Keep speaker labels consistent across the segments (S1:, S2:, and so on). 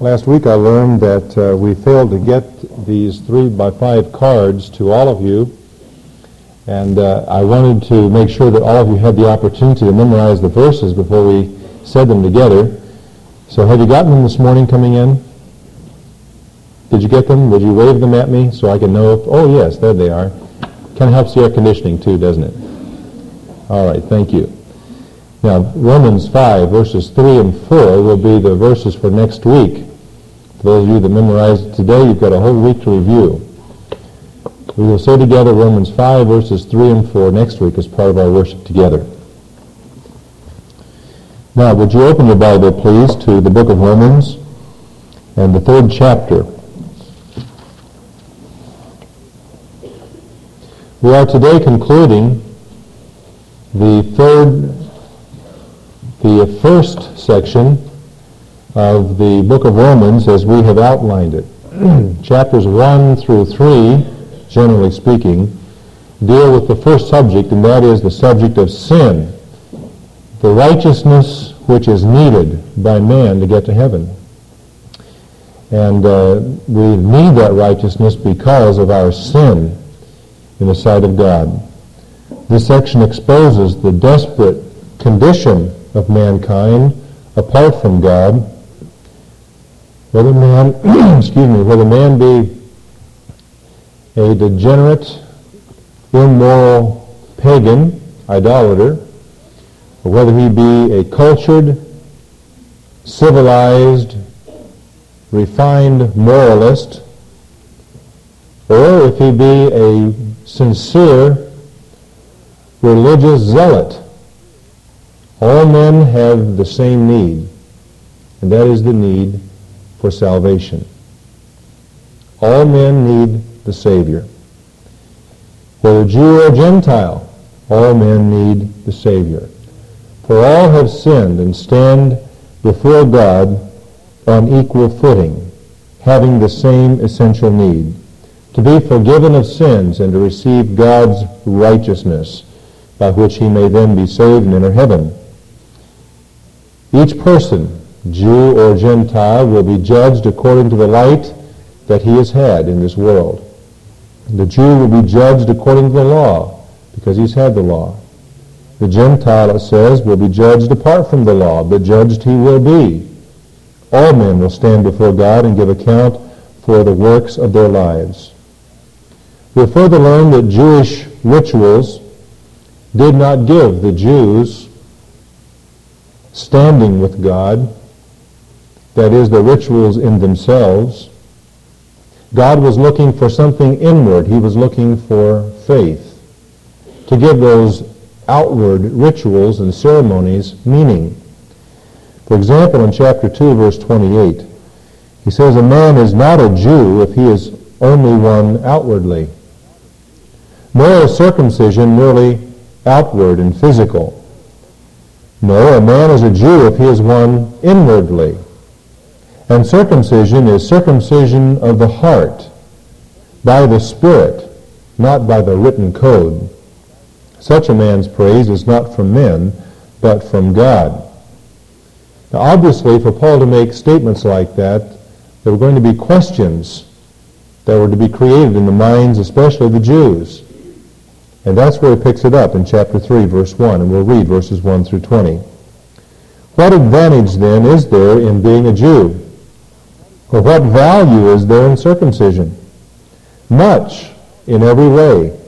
S1: Last week I learned that uh, we failed to get these three by five cards to all of you. And uh, I wanted to make sure that all of you had the opportunity to memorize the verses before we said them together. So have you gotten them this morning coming in? Did you get them? Would you wave them at me so I can know if, oh yes, there they are. Kind of helps the air conditioning too, doesn't it? All right, thank you. Now, Romans 5, verses 3 and 4 will be the verses for next week. For those of you that memorized it today, you've got a whole week to review. We will say together Romans 5, verses 3 and 4 next week as part of our worship together. Now, would you open your Bible, please, to the book of Romans and the third chapter. We are today concluding the third, the first section of the book of Romans as we have outlined it. Chapters 1 through 3, generally speaking, deal with the first subject, and that is the subject of sin, the righteousness which is needed by man to get to heaven. And uh, we need that righteousness because of our sin in the sight of God. This section exposes the desperate condition of mankind apart from God. Whether man, excuse me, whether man be a degenerate, immoral pagan, idolater, or whether he be a cultured, civilized, refined moralist, or if he be a sincere religious zealot. All men have the same need, and that is the need for salvation. All men need the Savior. Whether Jew or Gentile, all men need the Savior. For all have sinned and stand before God on equal footing, having the same essential need to be forgiven of sins and to receive God's righteousness, by which he may then be saved and enter heaven. Each person, Jew or Gentile, will be judged according to the light that he has had in this world. The Jew will be judged according to the law, because he's had the law. The Gentile, it says, will be judged apart from the law, but judged he will be. All men will stand before God and give account for the works of their lives. We'll further learn that Jewish rituals did not give the Jews standing with God, that is, the rituals in themselves. God was looking for something inward. He was looking for faith to give those outward rituals and ceremonies meaning. For example, in chapter 2, verse 28, he says, A man is not a Jew if he is only one outwardly nor is circumcision merely outward and physical. No, a man is a Jew if he is one inwardly. And circumcision is circumcision of the heart by the Spirit, not by the written code. Such a man's praise is not from men, but from God. Now, obviously, for Paul to make statements like that, there were going to be questions that were to be created in the minds, especially of the Jews. And that's where he picks it up in chapter 3, verse 1, and we'll read verses 1 through 20. What advantage, then, is there in being a Jew? Or what value is there in circumcision? Much, in every way.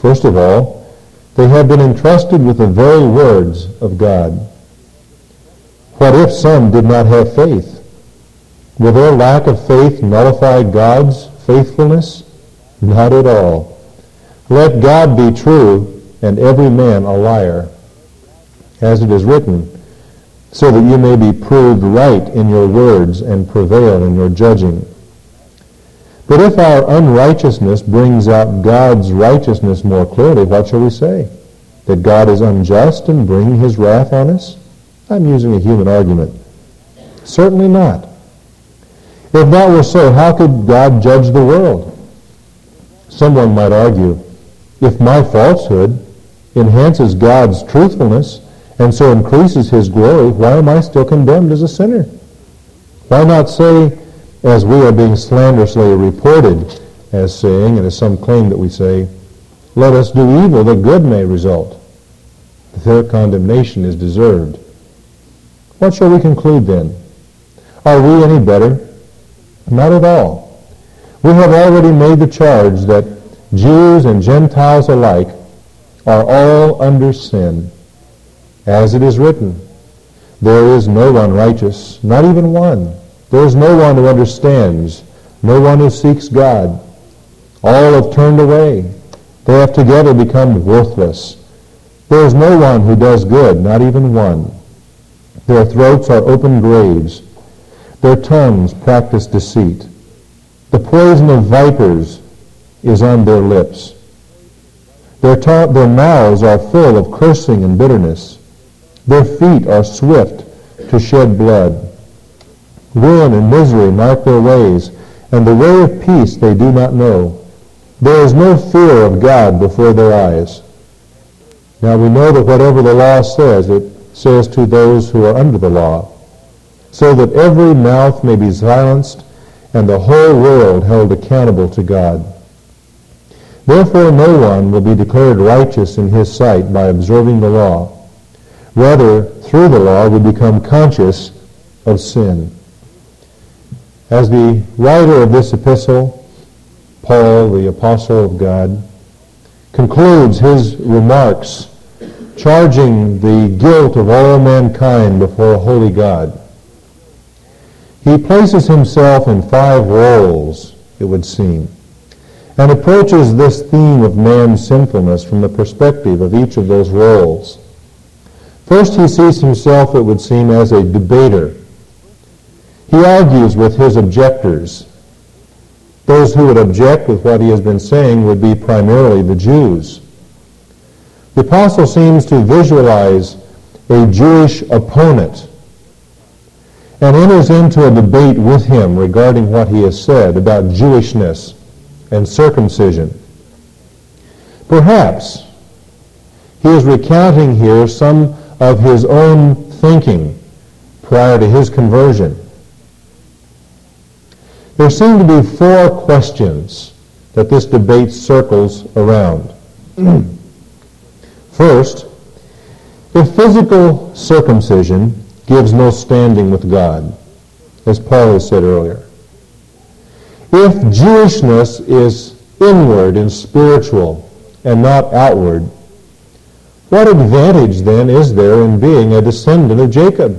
S1: First of all, they have been entrusted with the very words of God. What if some did not have faith? Will their lack of faith nullify God's faithfulness? Not at all. Let God be true and every man a liar, as it is written, so that you may be proved right in your words and prevail in your judging. But if our unrighteousness brings out God's righteousness more clearly, what shall we say? That God is unjust in bringing his wrath on us? I'm using a human argument. Certainly not. If that were so, how could God judge the world? Someone might argue, if my falsehood enhances God's truthfulness and so increases his glory, why am I still condemned as a sinner? Why not say, as we are being slanderously reported as saying, and as some claim that we say, let us do evil that good may result. Their condemnation is deserved. What shall we conclude then? Are we any better? Not at all. We have already made the charge that Jews and Gentiles alike are all under sin. As it is written, there is no one righteous, not even one. There is no one who understands, no one who seeks God. All have turned away. They have together become worthless. There is no one who does good, not even one. Their throats are open graves. Their tongues practice deceit. The poison of vipers is on their lips. Their, ta- their mouths are full of cursing and bitterness. Their feet are swift to shed blood. Ruin and misery mark their ways, and the way of peace they do not know. There is no fear of God before their eyes. Now we know that whatever the law says, it says to those who are under the law, so that every mouth may be silenced and the whole world held accountable to God. Therefore no one will be declared righteous in his sight by observing the law. Rather, through the law we become conscious of sin. As the writer of this epistle Paul, the apostle of God, concludes his remarks charging the guilt of all mankind before a holy God. He places himself in five roles, it would seem, and approaches this theme of man's sinfulness from the perspective of each of those roles. First, he sees himself, it would seem, as a debater. He argues with his objectors those who would object with what he has been saying would be primarily the Jews. The apostle seems to visualize a Jewish opponent and enters into a debate with him regarding what he has said about Jewishness and circumcision. Perhaps he is recounting here some of his own thinking prior to his conversion. There seem to be four questions that this debate circles around. First, if physical circumcision gives no standing with God, as Paul has said earlier, if Jewishness is inward and spiritual and not outward, what advantage then is there in being a descendant of Jacob?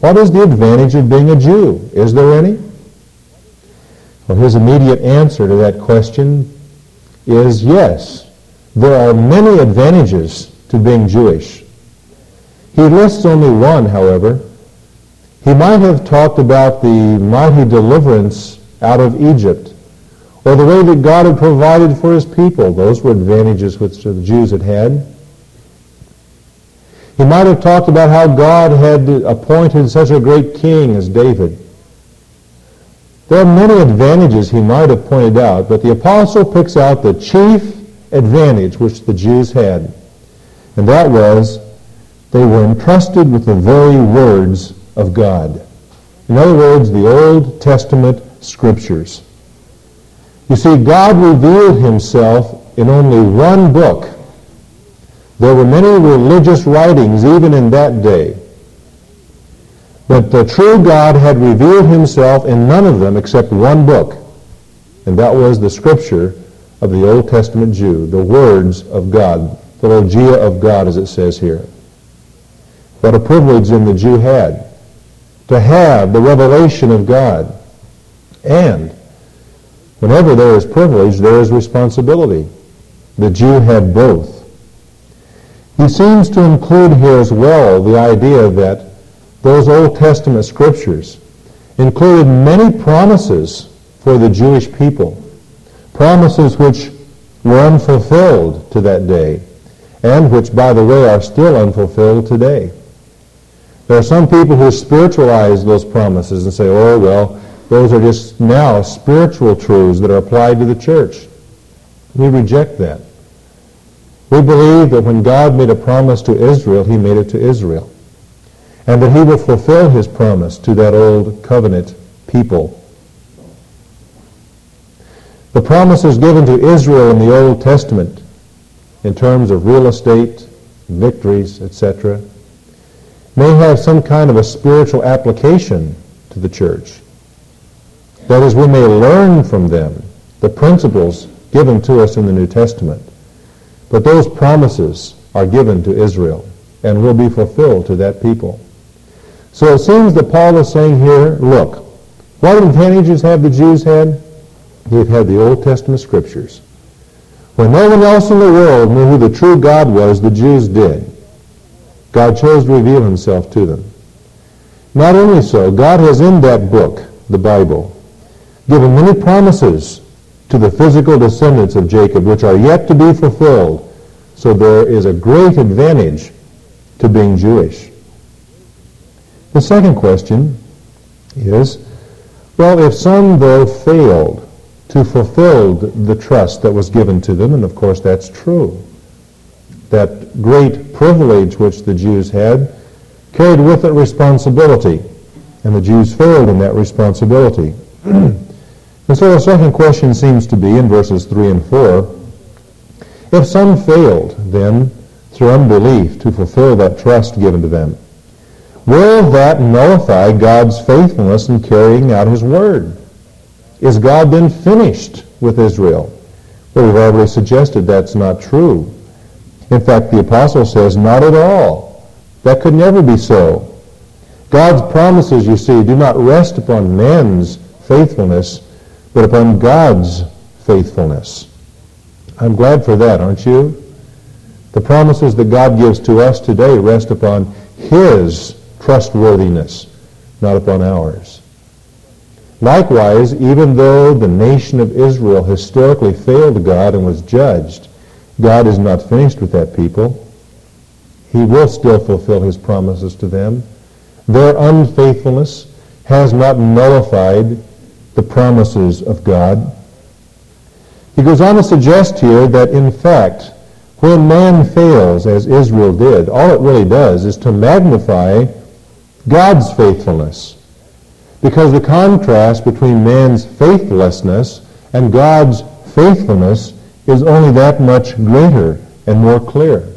S1: What is the advantage of being a Jew? Is there any? Well, his immediate answer to that question is yes. There are many advantages to being Jewish. He lists only one, however. He might have talked about the mighty deliverance out of Egypt, or the way that God had provided for his people. Those were advantages which the Jews had had. He might have talked about how God had appointed such a great king as David. There are many advantages he might have pointed out, but the apostle picks out the chief advantage which the Jews had, and that was they were entrusted with the very words of God. In other words, the Old Testament scriptures. You see, God revealed himself in only one book. There were many religious writings even in that day. But the true God had revealed himself in none of them except one book, and that was the scripture of the Old Testament Jew, the words of God, the logia of God, as it says here. What a privilege then the Jew had to have the revelation of God. And whenever there is privilege, there is responsibility. The Jew had both. He seems to include here as well the idea that those Old Testament scriptures included many promises for the Jewish people, promises which were unfulfilled to that day, and which, by the way, are still unfulfilled today. There are some people who spiritualize those promises and say, oh, well, those are just now spiritual truths that are applied to the church. We reject that. We believe that when God made a promise to Israel, he made it to Israel. and that he will fulfill his promise to that old covenant people. The promises given to Israel in the Old Testament in terms of real estate, victories, etc., may have some kind of a spiritual application to the church. That is, we may learn from them the principles given to us in the New Testament. But those promises are given to Israel and will be fulfilled to that people. So it seems that Paul is saying here, look, what advantages have the Jews had? They've had the Old Testament scriptures. When no one else in the world knew who the true God was, the Jews did. God chose to reveal himself to them. Not only so, God has in that book, the Bible, given many promises to the physical descendants of Jacob, which are yet to be fulfilled. So there is a great advantage to being Jewish. The second question is, well, if some, though, failed to fulfill the trust that was given to them, and of course that's true, that great privilege which the Jews had carried with it responsibility, and the Jews failed in that responsibility. and so the second question seems to be, in verses 3 and 4, if some failed, then, through unbelief, to fulfill that trust given to them, Will that nullify God's faithfulness in carrying out his word? Is God then finished with Israel? Well, we've already suggested that's not true. In fact, the apostle says, not at all. That could never be so. God's promises, you see, do not rest upon man's faithfulness, but upon God's faithfulness. I'm glad for that, aren't you? The promises that God gives to us today rest upon his trustworthiness, not upon ours. Likewise, even though the nation of Israel historically failed God and was judged, God is not finished with that people. He will still fulfill his promises to them. Their unfaithfulness has not nullified the promises of God. He goes on to suggest here that, in fact, when man fails, as Israel did, all it really does is to magnify God's faithfulness. Because the contrast between man's faithlessness and God's faithfulness is only that much greater and more clear.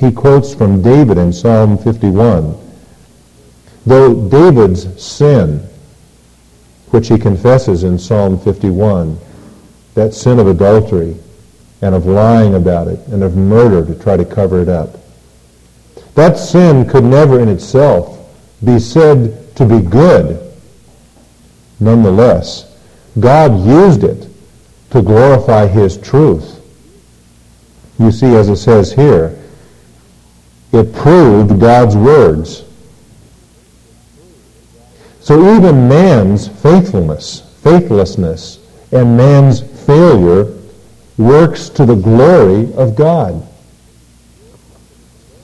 S1: He quotes from David in Psalm 51. Though David's sin, which he confesses in Psalm 51, that sin of adultery and of lying about it and of murder to try to cover it up, that sin could never in itself be said to be good, nonetheless, God used it to glorify his truth. You see, as it says here, it proved God's words. So even man's faithfulness, faithlessness, and man's failure works to the glory of God.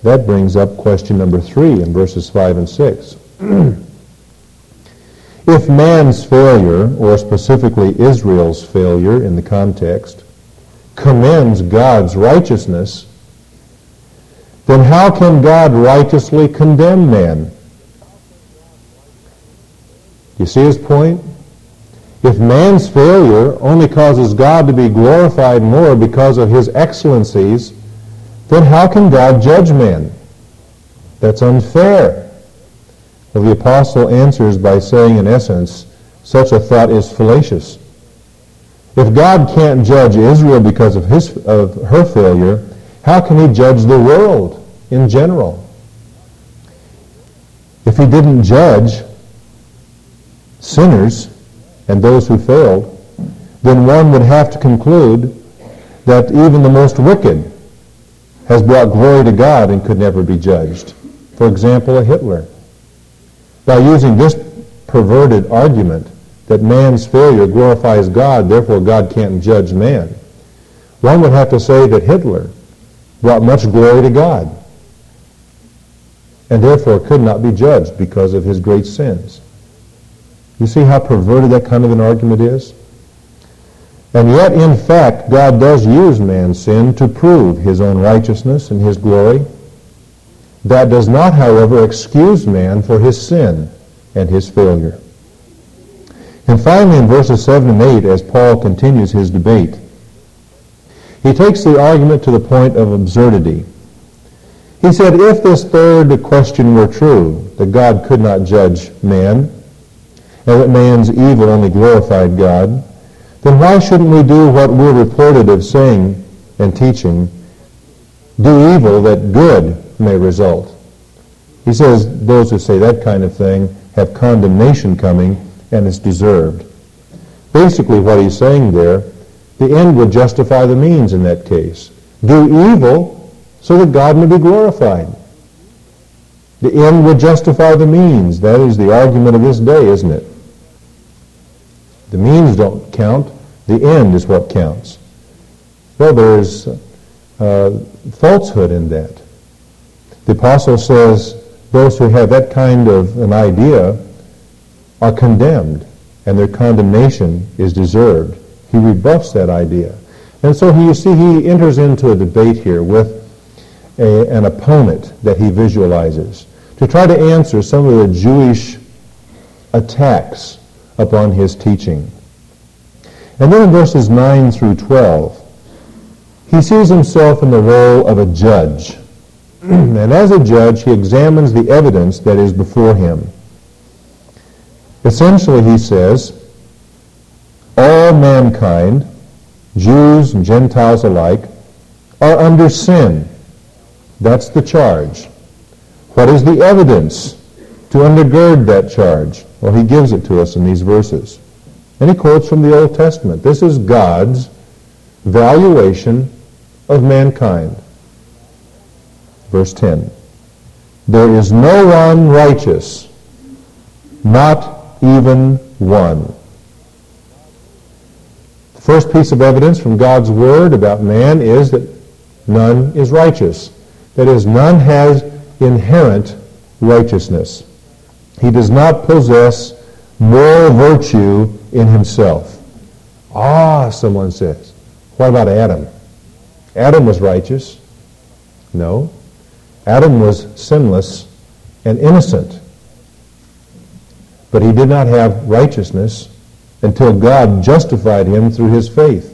S1: That brings up question number three in verses 5 and 6. if man's failure, or specifically Israel's failure in the context, commends God's righteousness, then how can God righteously condemn man? You see his point? If man's failure only causes God to be glorified more because of his excellencies, then how can God judge man? That's unfair. Well, the apostle answers by saying, in essence, such a thought is fallacious. If God can't judge Israel because of, his, of her failure, how can he judge the world in general? If he didn't judge sinners and those who failed, then one would have to conclude that even the most wicked has brought glory to God and could never be judged. For example, a Hitler. By using this perverted argument that man's failure glorifies God, therefore God can't judge man, one would have to say that Hitler brought much glory to God and therefore could not be judged because of his great sins. You see how perverted that kind of an argument is? And yet, in fact, God does use man's sin to prove his own righteousness and his glory. That does not, however, excuse man for his sin and his failure. And finally, in verses 7 and 8, as Paul continues his debate, he takes the argument to the point of absurdity. He said, if this third question were true, that God could not judge man, and that man's evil only glorified God, then why shouldn't we do what we're reported of saying and teaching, do evil that good may result? He says those who say that kind of thing have condemnation coming and it's deserved. Basically what he's saying there, the end would justify the means in that case. Do evil so that God may be glorified. The end would justify the means. That is the argument of this day, isn't it? The means don't count. The end is what counts. Well, there's uh, falsehood in that. The apostle says those who have that kind of an idea are condemned, and their condemnation is deserved. He rebuffs that idea. And so you see, he enters into a debate here with a, an opponent that he visualizes to try to answer some of the Jewish attacks upon his teaching. And then in verses 9 through 12, he sees himself in the role of a judge. and as a judge, he examines the evidence that is before him. Essentially, he says, all mankind, Jews and Gentiles alike, are under sin. That's the charge. What is the evidence to undergird that charge? Well, he gives it to us in these verses. And he quotes from the Old Testament. This is God's valuation of mankind. Verse 10. There is no one righteous, not even one. The first piece of evidence from God's Word about man is that none is righteous. That is, none has inherent righteousness. He does not possess moral virtue in himself. Ah, someone says. What about Adam? Adam was righteous. No. Adam was sinless and innocent. But he did not have righteousness until God justified him through his faith.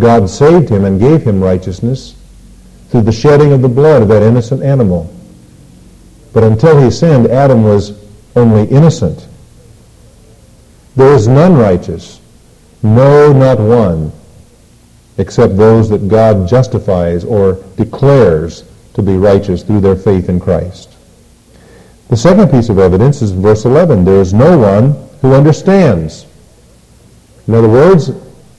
S1: God saved him and gave him righteousness through the shedding of the blood of that innocent animal. But until he sinned, Adam was only innocent. There is none righteous, no, not one, except those that God justifies or declares to be righteous through their faith in Christ. The second piece of evidence is verse 11. There is no one who understands. In other words,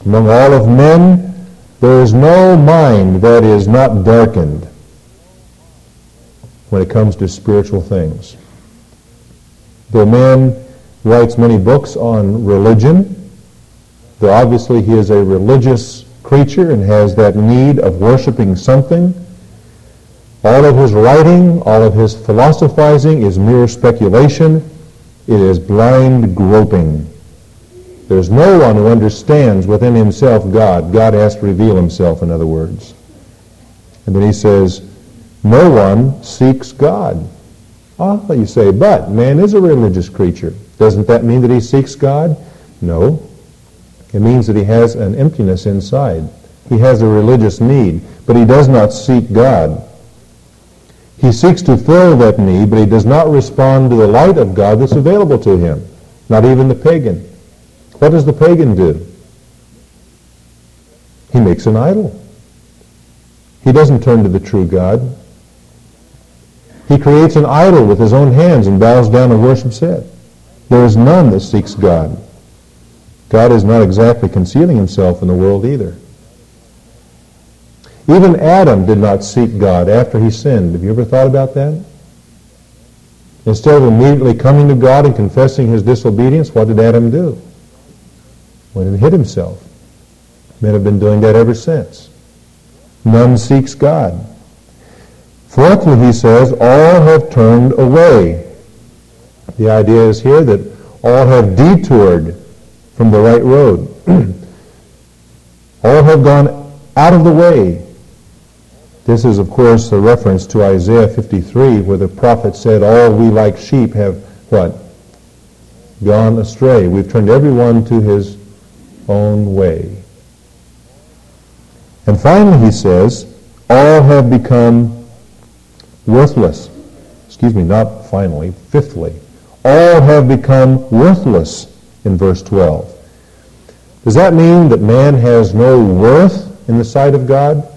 S1: among all of men, there is no mind that is not darkened when it comes to spiritual things. Though man writes many books on religion, though obviously he is a religious creature and has that need of worshiping something, all of his writing, all of his philosophizing is mere speculation. It is blind groping. There's no one who understands within himself God. God has to reveal himself, in other words. And then he says, no one seeks God. Ah, you say, but man is a religious creature. Doesn't that mean that he seeks God? No. It means that he has an emptiness inside. He has a religious need, but he does not seek God. He seeks to fill that need, but he does not respond to the light of God that's available to him. Not even the pagan. What does the pagan do? He makes an idol. He doesn't turn to the true God. He creates an idol with his own hands and bows down and worships it. There is none that seeks God. God is not exactly concealing himself in the world either. Even Adam did not seek God after he sinned. Have you ever thought about that? Instead of immediately coming to God and confessing his disobedience, what did Adam do? Went and hid himself. Men have been doing that ever since. None seeks God. Fourthly, he says, all have turned away. The idea is here that all have detoured from the right road. all have gone out of the way This is, of course, a reference to Isaiah 53, where the prophet said, All we like sheep have, what? Gone astray. We've turned everyone to his own way. And finally, he says, All have become worthless. Excuse me, not finally, fifthly. All have become worthless in verse 12. Does that mean that man has no worth in the sight of God?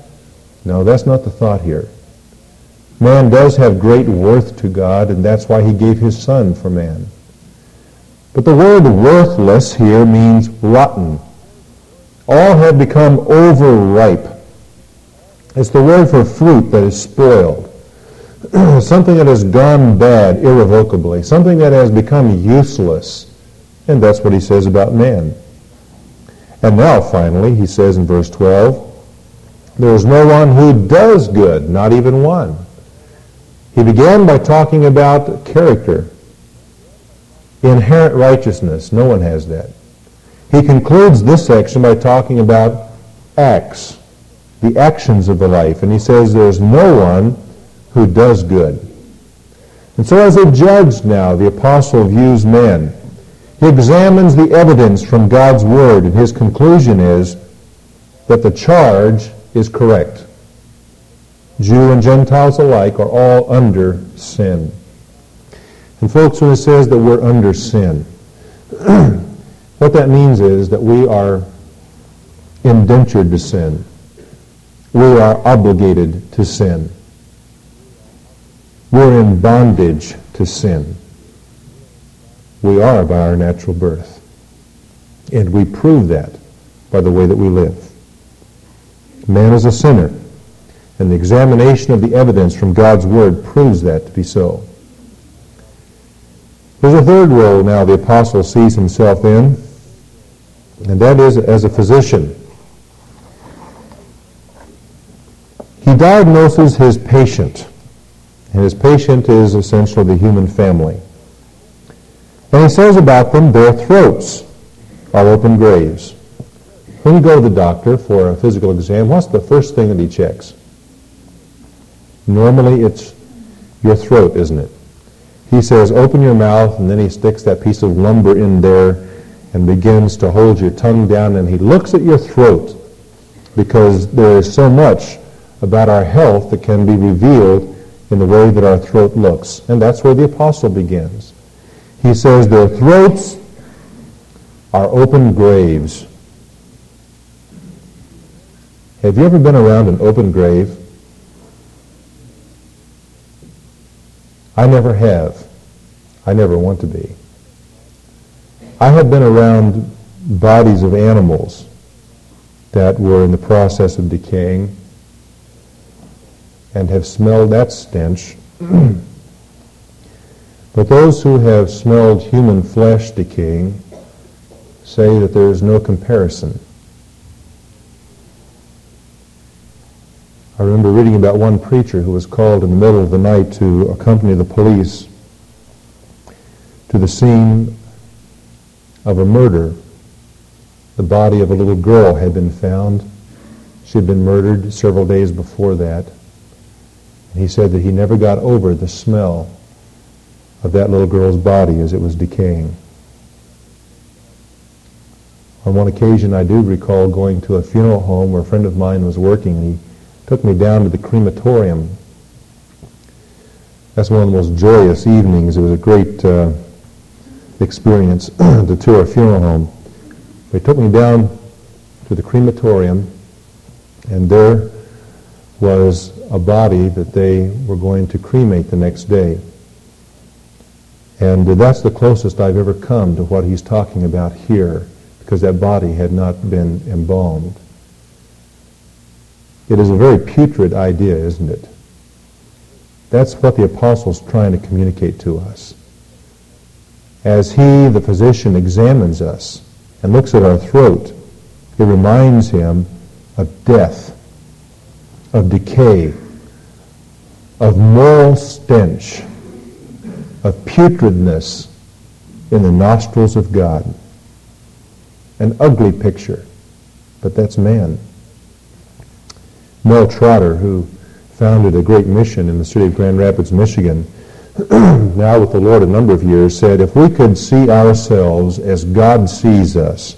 S1: No, that's not the thought here. Man does have great worth to God, and that's why he gave his son for man. But the word worthless here means rotten. All have become overripe. It's the word for fruit that is spoiled. something that has gone bad irrevocably. Something that has become useless. And that's what he says about man. And now, finally, he says in verse 12, there is no one who does good, not even one. He began by talking about character, inherent righteousness. No one has that. He concludes this section by talking about acts, the actions of the life. And he says there's no one who does good. And so as a judge now, the apostle views men. He examines the evidence from God's word, and his conclusion is that the charge is correct. Jew and Gentiles alike are all under sin. And folks, when it says that we're under sin, what that means is that we are indentured to sin. We are obligated to sin. We're in bondage to sin. We are by our natural birth. And we prove that by the way that we live. Man is a sinner. And the examination of the evidence from God's Word proves that to be so. There's a third role now the apostle sees himself in, and that is as a physician. He diagnoses his patient, and his patient is essentially the human family. And he says about them, their throats are open graves. When you go to the doctor for a physical exam, what's the first thing that he checks? Normally it's your throat, isn't it? He says, open your mouth, and then he sticks that piece of lumber in there and begins to hold your tongue down, and he looks at your throat because there is so much about our health that can be revealed in the way that our throat looks. And that's where the apostle begins. He says, their throats are open graves. Have you ever been around an open grave? I never have. I never want to be. I have been around bodies of animals that were in the process of decaying and have smelled that stench. but those who have smelled human flesh decaying say that there is no comparison. I remember reading about one preacher who was called in the middle of the night to accompany the police to the scene of a murder. The body of a little girl had been found. She had been murdered several days before that. He said that he never got over the smell of that little girl's body as it was decaying. On one occasion, I do recall going to a funeral home where a friend of mine was working, and he took me down to the crematorium. That's one of the most joyous evenings. It was a great uh, experience to tour a funeral home. They took me down to the crematorium, and there was a body that they were going to cremate the next day. And that's the closest I've ever come to what he's talking about here, because that body had not been embalmed. It is a very putrid idea, isn't it? That's what the apostle's trying to communicate to us. As he, the physician, examines us and looks at our throat, it reminds him of death, of decay, of moral stench, of putridness in the nostrils of God. An ugly picture, but that's man. Mel Trotter, who founded a great mission in the city of Grand Rapids, Michigan, now with the Lord a number of years, said if we could see ourselves as God sees us,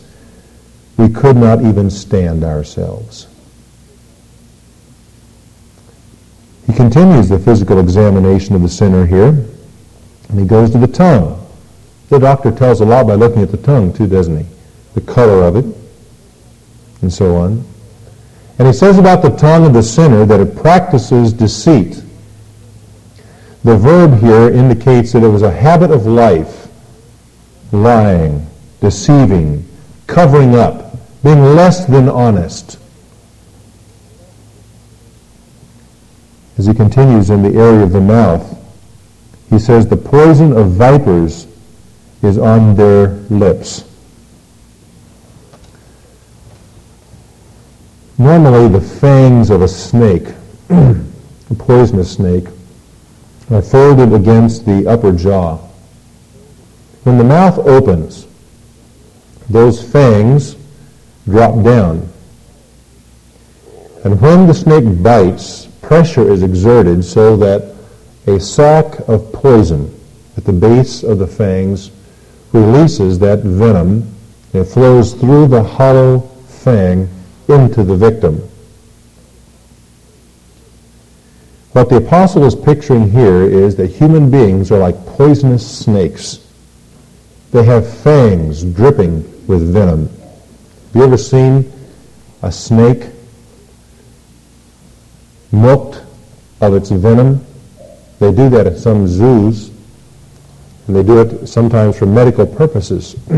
S1: we could not even stand ourselves. He continues the physical examination of the sinner here, and he goes to the tongue. The doctor tells a lot by looking at the tongue, too, doesn't he? The color of it, and so on. And he says about the tongue of the sinner that it practices deceit. The verb here indicates that it was a habit of life, lying, deceiving, covering up, being less than honest. As he continues in the area of the mouth, he says, the poison of vipers is on their lips. Normally, the fangs of a snake, a poisonous snake, are folded against the upper jaw. When the mouth opens, those fangs drop down. And when the snake bites, pressure is exerted so that a sac of poison at the base of the fangs releases that venom. and flows through the hollow fang into the victim. What the apostle is picturing here is that human beings are like poisonous snakes. They have fangs dripping with venom. Have you ever seen a snake milked of its venom? They do that at some zoos, and they do it sometimes for medical purposes.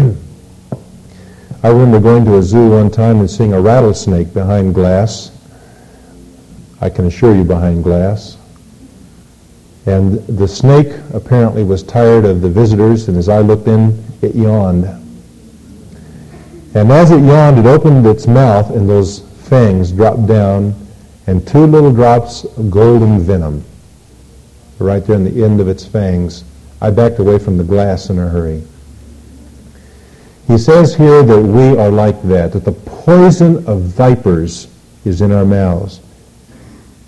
S1: I remember going to a zoo one time and seeing a rattlesnake behind glass. I can assure you behind glass. And the snake apparently was tired of the visitors, and as I looked in, it yawned. And as it yawned, it opened its mouth, and those fangs dropped down, and two little drops of golden venom right there in the end of its fangs. I backed away from the glass in a hurry. He says here that we are like that, that the poison of vipers is in our mouths.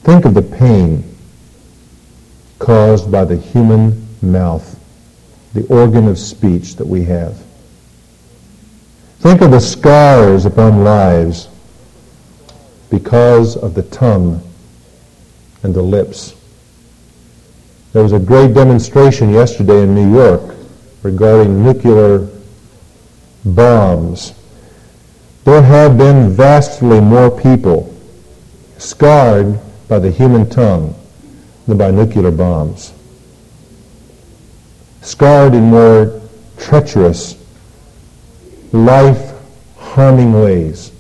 S1: Think of the pain caused by the human mouth, the organ of speech that we have. Think of the scars upon lives because of the tongue and the lips. There was a great demonstration yesterday in New York regarding nuclear bombs. There have been vastly more people scarred by the human tongue than by nuclear bombs. Scarred in more treacherous, life-harming ways.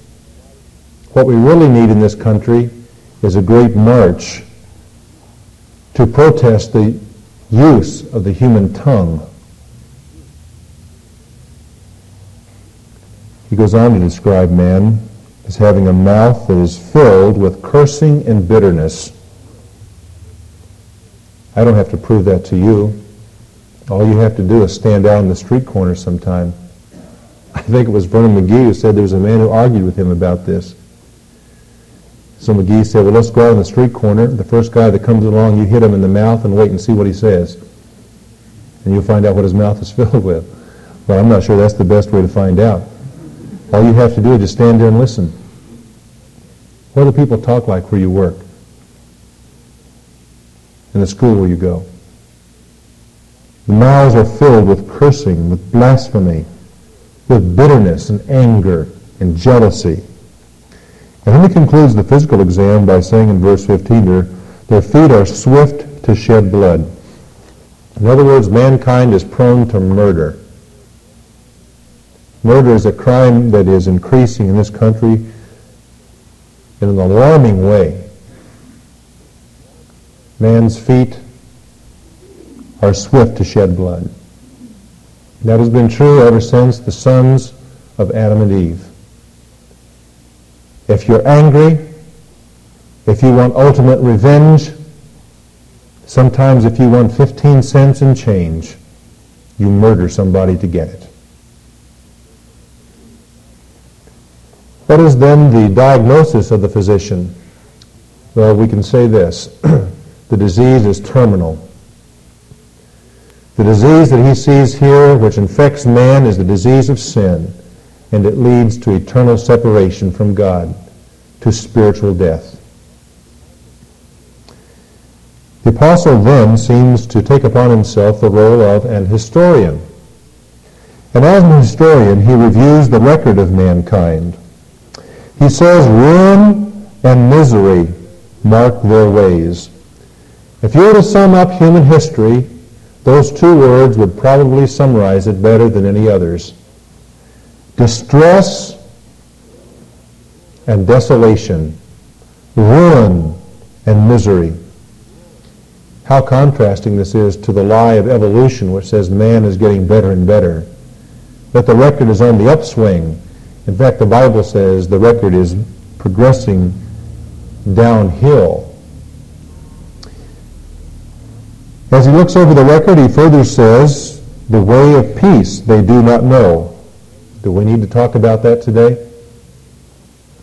S1: What we really need in this country is a great march to protest the use of the human tongue. He goes on to describe man as having a mouth that is filled with cursing and bitterness. I don't have to prove that to you. All you have to do is stand out in the street corner sometime. I think it was Vernon McGee who said there was a man who argued with him about this. So McGee said, well, let's go out on the street corner. The first guy that comes along, you hit him in the mouth and wait and see what he says. And you'll find out what his mouth is filled with. Well, I'm not sure that's the best way to find out. All you have to do is just stand there and listen. What do people talk like where you work? In the school where you go? The mouths are filled with cursing, with blasphemy, with bitterness and anger and jealousy and then he concludes the physical exam by saying in verse 15 their, their feet are swift to shed blood. In other words, mankind is prone to murder. Murder is a crime that is increasing in this country in an alarming way. Man's feet are swift to shed blood. That has been true ever since the sons of Adam and Eve. If you're angry, if you want ultimate revenge, sometimes if you want 15 cents in change, you murder somebody to get it. What is then the diagnosis of the physician? Well, we can say this. the disease is terminal. The disease that he sees here, which infects man, is the disease of sin, and it leads to eternal separation from God, to spiritual death. The apostle then seems to take upon himself the role of an historian. And as an historian, he reviews the record of mankind. He says, ruin and misery mark their ways. If you were to sum up human history, those two words would probably summarize it better than any others. Distress and desolation, ruin and misery. How contrasting this is to the lie of evolution which says man is getting better and better. That the record is on the upswing. In fact, the Bible says the record is progressing downhill. As he looks over the record, he further says, the way of peace they do not know. Do we need to talk about that today?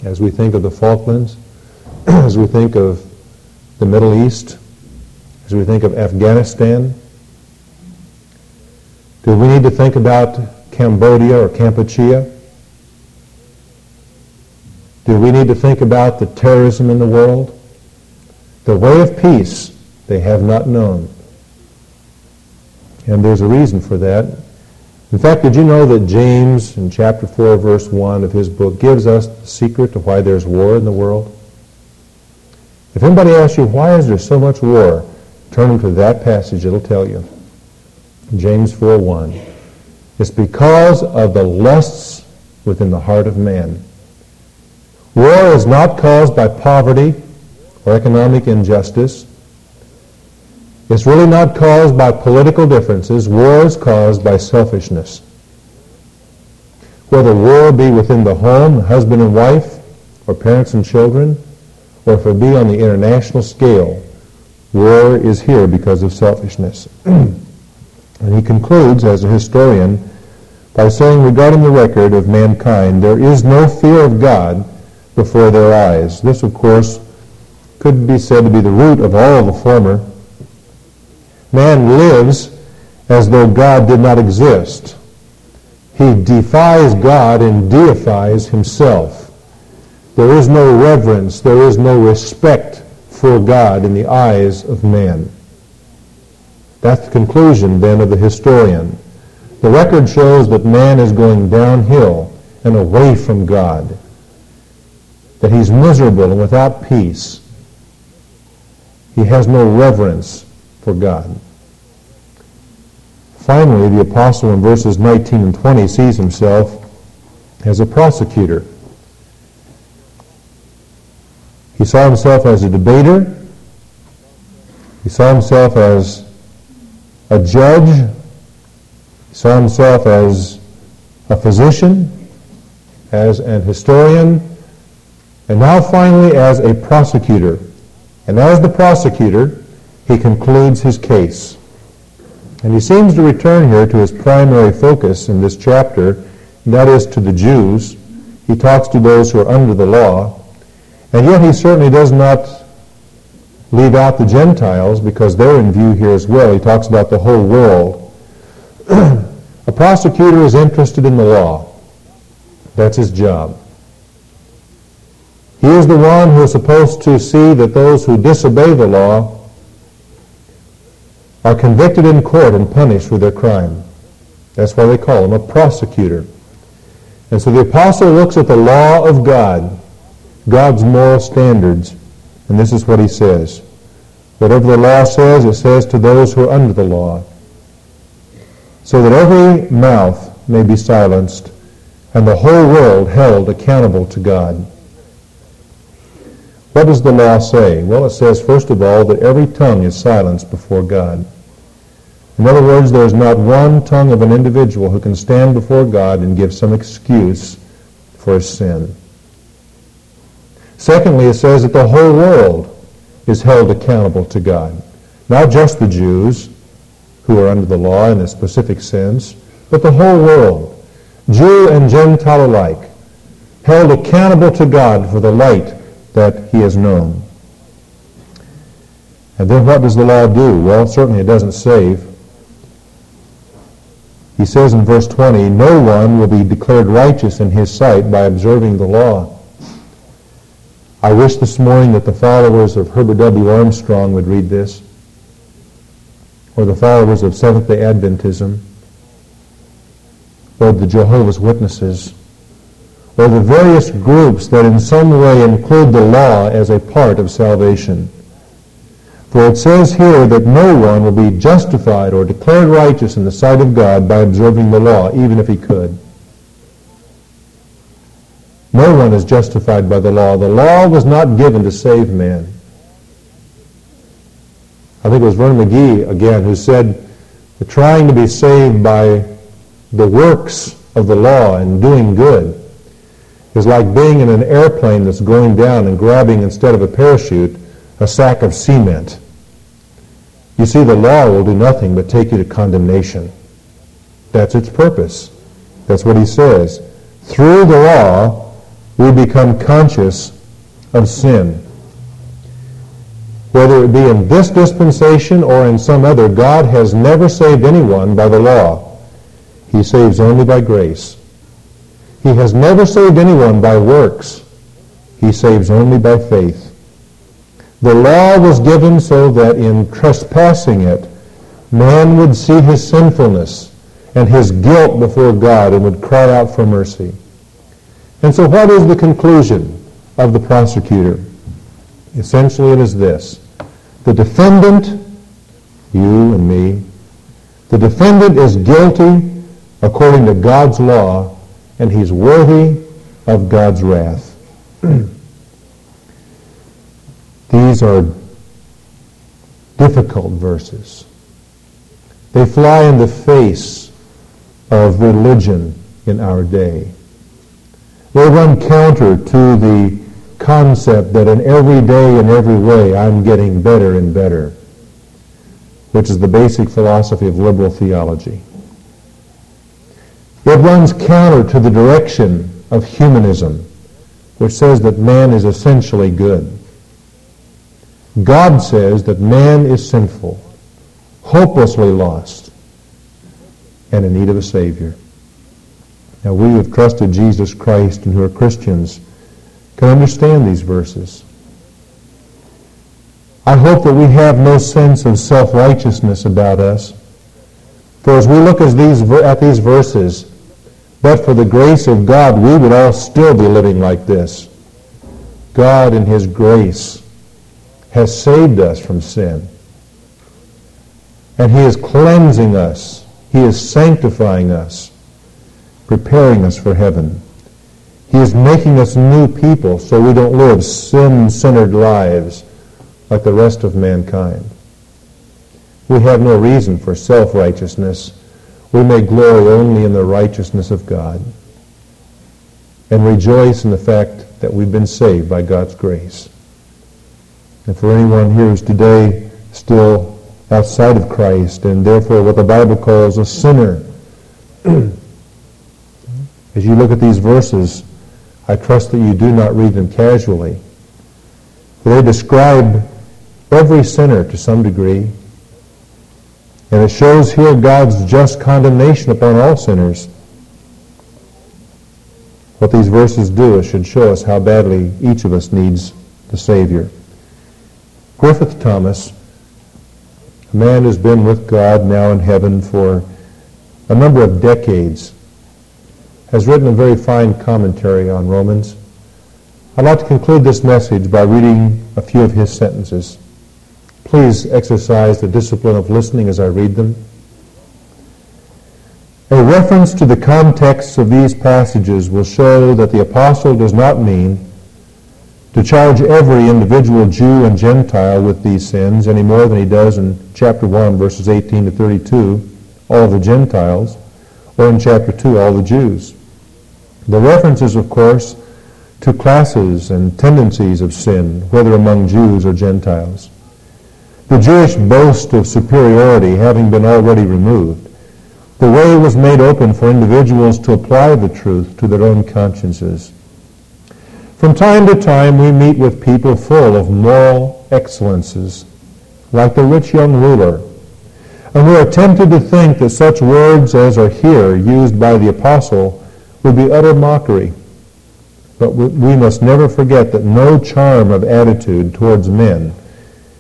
S1: As we think of the Falklands, as we think of the Middle East, as we think of Afghanistan, do we need to think about Cambodia or Kampuchea? Do we need to think about the terrorism in the world? The way of peace they have not known. And there's a reason for that. In fact, did you know that James, in chapter 4, verse 1 of his book, gives us the secret to why there's war in the world? If anybody asks you, why is there so much war? Turn them to that passage. It'll tell you. James 4, 1. It's because of the lusts within the heart of man. War is not caused by poverty or economic injustice. It's really not caused by political differences. War is caused by selfishness. Whether war be within the home, husband and wife, or parents and children, or if it be on the international scale, war is here because of selfishness. and he concludes, as a historian, by saying regarding the record of mankind, there is no fear of God before their eyes. This, of course, could be said to be the root of all the former Man lives as though God did not exist. He defies God and deifies himself. There is no reverence, there is no respect for God in the eyes of man. That's the conclusion then of the historian. The record shows that man is going downhill and away from God, that he's miserable and without peace. He has no reverence for God. Finally, the apostle in verses 19 and 20 sees himself as a prosecutor. He saw himself as a debater. He saw himself as a judge. He saw himself as a physician, as an historian, and now finally as a prosecutor. And as the prosecutor, he concludes his case. And he seems to return here to his primary focus in this chapter, that is to the Jews. He talks to those who are under the law, and yet he certainly does not leave out the Gentiles because they're in view here as well. He talks about the whole world. A prosecutor is interested in the law. That's his job. He is the one who is supposed to see that those who disobey the law are convicted in court and punished for their crime. That's why they call him a prosecutor. And so the apostle looks at the law of God, God's moral standards, and this is what he says. Whatever the law says, it says to those who are under the law, so that every mouth may be silenced and the whole world held accountable to God. What does the law say? Well, it says, first of all, that every tongue is silenced before God. In other words, there is not one tongue of an individual who can stand before God and give some excuse for his sin. Secondly, it says that the whole world is held accountable to God. Not just the Jews, who are under the law in a specific sense, but the whole world, Jew and Gentile alike, held accountable to God for the light that he has known. And then what does the law do? Well, certainly it doesn't save. He says in verse 20, no one will be declared righteous in his sight by observing the law. I wish this morning that the followers of Herbert W. Armstrong would read this, or the followers of Seventh-day Adventism, or the Jehovah's Witnesses, or the various groups that in some way include the law as a part of salvation. For it says here that no one will be justified or declared righteous in the sight of God by observing the law, even if he could. No one is justified by the law. The law was not given to save man. I think it was Vernon McGee again who said that trying to be saved by the works of the law and doing good is like being in an airplane that's going down and grabbing instead of a parachute a sack of cement. You see, the law will do nothing but take you to condemnation. That's its purpose. That's what he says. Through the law, we become conscious of sin. Whether it be in this dispensation or in some other, God has never saved anyone by the law. He saves only by grace. He has never saved anyone by works. He saves only by faith. The law was given so that in trespassing it, man would see his sinfulness and his guilt before God and would cry out for mercy. And so what is the conclusion of the prosecutor? Essentially it is this. The defendant, you and me, the defendant is guilty according to God's law and he's worthy of God's wrath. These are difficult verses. They fly in the face of religion in our day. They run counter to the concept that in every day and every way I'm getting better and better, which is the basic philosophy of liberal theology. It runs counter to the direction of humanism, which says that man is essentially good. God says that man is sinful, hopelessly lost, and in need of a Savior. Now, we who have trusted Jesus Christ and who are Christians can understand these verses. I hope that we have no sense of self-righteousness about us. For as we look at these, at these verses, but for the grace of God, we would all still be living like this. God in his grace has saved us from sin. And he is cleansing us. He is sanctifying us preparing us for heaven. He is making us new people so we don't live sin-centered lives like the rest of mankind. We have no reason for self-righteousness. We may glory only in the righteousness of God and rejoice in the fact that we've been saved by God's grace. And for anyone here who's today still outside of Christ and therefore what the Bible calls a sinner, As you look at these verses, I trust that you do not read them casually. They describe every sinner to some degree. And it shows here God's just condemnation upon all sinners. What these verses do is should show us how badly each of us needs the Savior. Griffith Thomas, a man who's been with God now in heaven for a number of decades, has written a very fine commentary on Romans. I'd like to conclude this message by reading a few of his sentences. Please exercise the discipline of listening as I read them. A reference to the context of these passages will show that the apostle does not mean to charge every individual Jew and Gentile with these sins any more than he does in chapter 1, verses 18 to 32, all the Gentiles, or in chapter 2, all the Jews. The references, of course, to classes and tendencies of sin, whether among Jews or Gentiles. The Jewish boast of superiority having been already removed, the way was made open for individuals to apply the truth to their own consciences. From time to time, we meet with people full of moral excellences, like the rich young ruler. And we are tempted to think that such words as are here used by the apostle would be utter mockery. But we must never forget that no charm of attitude towards men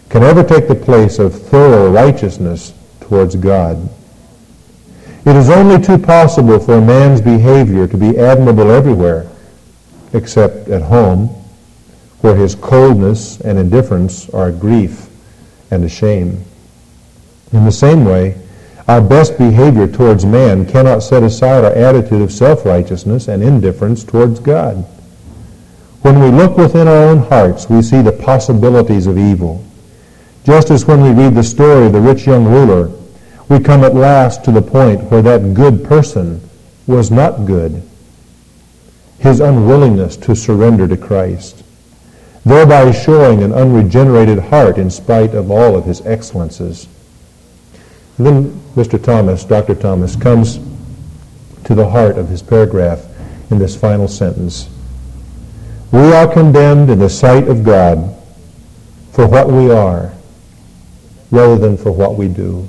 S1: can ever take the place of thorough righteousness towards God. It is only too possible for a man's behavior to be admirable everywhere, except at home, where his coldness and indifference are a grief and a shame. In the same way, our best behavior towards man cannot set aside our attitude of self-righteousness and indifference towards God. When we look within our own hearts, we see the possibilities of evil. Just as when we read the story of the rich young ruler, we come at last to the point where that good person was not good. His unwillingness to surrender to Christ, thereby showing an unregenerated heart in spite of all of his excellences. And then Mr. Thomas, Dr. Thomas, comes to the heart of his paragraph in this final sentence. We are condemned in the sight of God for what we are rather than for what we do.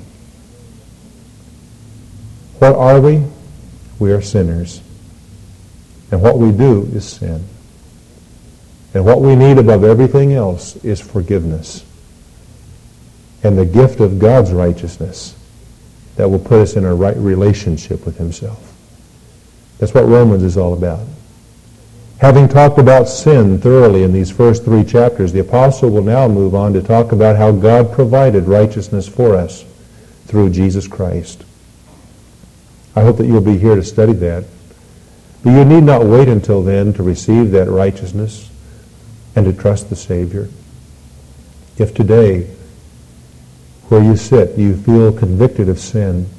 S1: What are we? We are sinners. And what we do is sin. And what we need above everything else is forgiveness. And the gift of God's righteousness that will put us in a right relationship with himself. That's what Romans is all about. Having talked about sin thoroughly in these first three chapters, the apostle will now move on to talk about how God provided righteousness for us through Jesus Christ. I hope that you'll be here to study that. But you need not wait until then to receive that righteousness and to trust the Savior. If today, where you sit, you feel convicted of sin,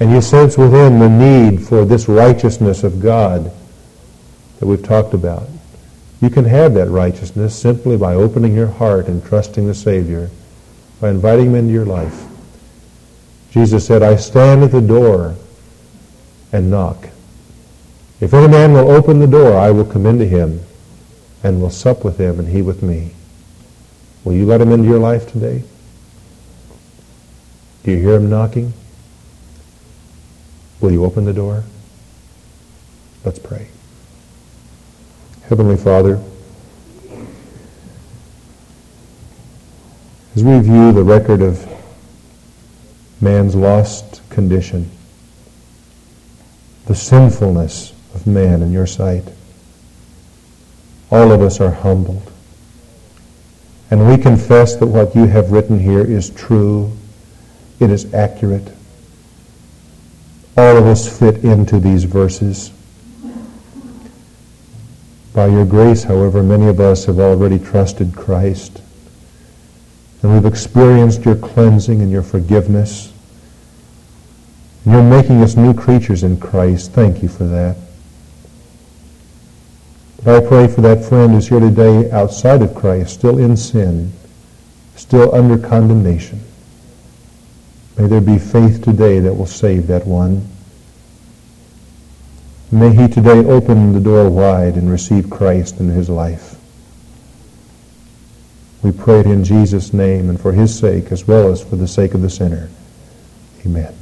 S1: and you sense within the need for this righteousness of God, that we've talked about. You can have that righteousness simply by opening your heart and trusting the Savior, by inviting him into your life. Jesus said, I stand at the door and knock. If any man will open the door, I will come into him and will sup with him and he with me. Will you let him into your life today? Do you hear him knocking? Will you open the door? Let's pray. Heavenly Father, as we view the record of man's lost condition, the sinfulness of man in your sight, all of us are humbled. And we confess that what you have written here is true. It is accurate. All of us fit into these verses. By your grace, however, many of us have already trusted Christ. And we've experienced your cleansing and your forgiveness. And you're making us new creatures in Christ. Thank you for that. But I pray for that friend who's here today outside of Christ, still in sin, still under condemnation. May there be faith today that will save that one. May he today open the door wide and receive Christ into his life. We pray it in Jesus' name and for his sake as well as for the sake of the sinner. Amen.